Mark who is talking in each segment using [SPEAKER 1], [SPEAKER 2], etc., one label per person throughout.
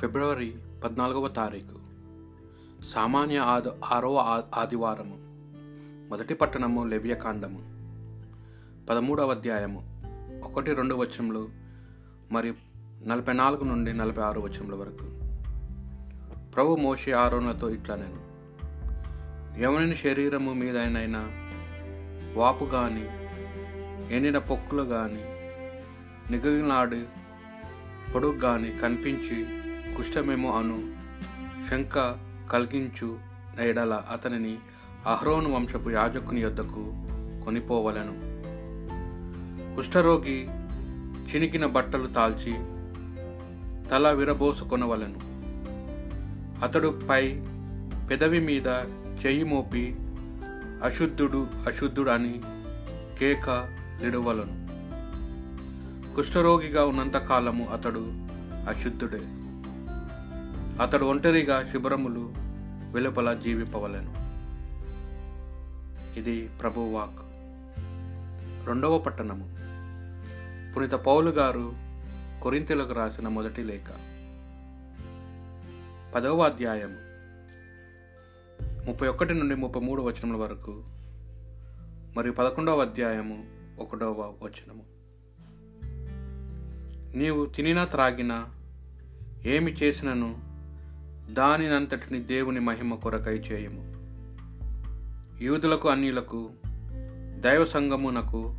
[SPEAKER 1] ఫిబ్రవరి పద్నాలుగవ తారీఖు. సామాన్య ఆద ఆరవ ఆ- ఆదివారము. మొదటి పట్టణము లెవ్యకాండము. పదమూడవ అధ్యాయము. ఒకటి రెండు వచనములు మరియు నలభై నాలుగు నుండి నలభై ఆరు వచనముల వరకు. ప్రభు మోషే ఆరోనులతో ఇట్లా నేను ఎవరిని శరీరము మీదైనా వాపు కానీ ఎండిన పొక్కులు కానీ నిగలాడు పొడుగు కానీ కనిపించి కుష్టమేమో అను. శంక కలిగించు ఎడల అతనిని అహ్రోను వంశపు యాజకుని యొద్దకు కొనిపోవలను. కుష్ఠరోగి చినికిన బట్టలు తాల్చి తల విరబోసుకొనవలను. అతడు పై పెదవి మీద చెయ్యి మోపి అశుద్ధుడు అశుద్ధుడు అని కేక నిడువలను కుష్ఠరోగిగా ఉన్నంత కాలము అతడు అశుద్ధుడే. అతడు ఒంటరిగా శిబిరములు వెలుపల జీవింపవలెను. ఇది ప్రభువాక్ రెండవ పట్టణము. పునీత పౌలు గారు కొరింతలకు రాసిన మొదటి లేఖ. పదవ అధ్యాయము. ముప్పై ఒకటి నుండి ముప్పై మూడు వచనముల వరకు మరియు పదకొండవ అధ్యాయము ఒకటవ వచనము. నీవు తినినా త్రాగినా ఏమి చేసినను దానినంతటిని దేవుని మహిమ కొరకై చేయము. యూదులకు అన్యులకు దైవ సంగమునకు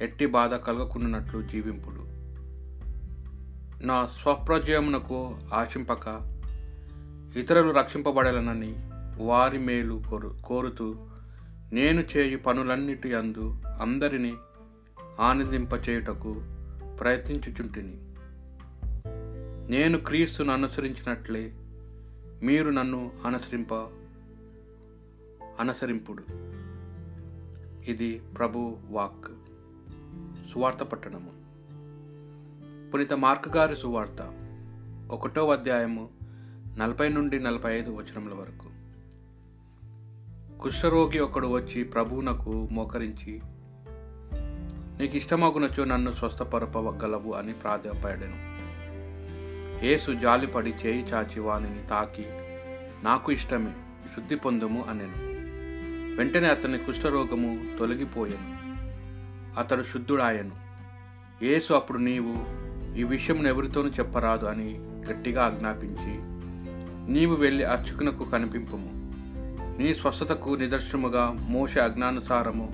[SPEAKER 1] ఎట్టి బాధ కలగకున్నట్లు జీవింపుడు. నా స్వప్రజయమునకు ఆశింపక ఇతరులు రక్షింపబడాలనని వారి మేలు కోరు కోరుతూ నేను చేయు పనులన్నిటి అందు అందరినీ ఆనందింపచేయుటకు ప్రయత్నించుచుంటిని. నేను క్రీస్తును అనుసరించినట్లే మీరు నన్ను అనుసరింప అనుసరింపుడు. ఇది ప్రభు వాక్ సువార్త పట్టణము. పునీత మార్క్ గారి సువార్త ఒకటో అధ్యాయము నలభై నుండి నలభై ఐదు వచనముల వరకు. కుష్ఠరోగి ఒకడు వచ్చి ప్రభువునకు మోకరించి నీకు ఇష్టమగునచో నన్ను స్వస్థపరపగలవు అని ప్రాధాపడాను యేసు జాలిపడి చేయి చాచి వానిని తాకి నాకు ఇష్టమే శుద్ధి పొందుము అనెను. వెంటనే అతని కుష్ఠరోగము తొలగిపోయాను. అతడు శుద్ధుడాయను. యేసు అప్పుడు నీవు ఈ విషయం ఎవరితోనూ చెప్పరాదు అని గట్టిగా ఆజ్ఞాపించి నీవు వెళ్ళి అర్చకునకు కనిపింపుము. నీ స్వస్థతకు నిదర్శనముగా మోష అజ్ఞానుసారము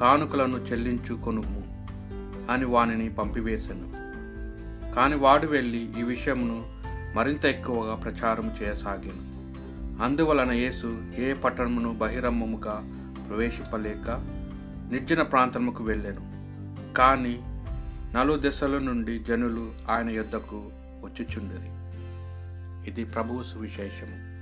[SPEAKER 1] కానుకలను చెల్లించుకొనుము అని వానిని పంపివేశాను కాని వాడు వెళ్ళి ఈ విషయమును మరింత ఎక్కువగా ప్రచారం చేయసాగాను. అందువలన యేసు ఏ పట్టణమును బహిరంగముగా ప్రవేశింపలేక నిర్జన ప్రాంతముకు వెళ్ళాను. కానీ నలు దశల నుండి జనులు ఆయన యొద్దకు వచ్చుచుండిరి. ఇది ప్రభువు సువిశేషము.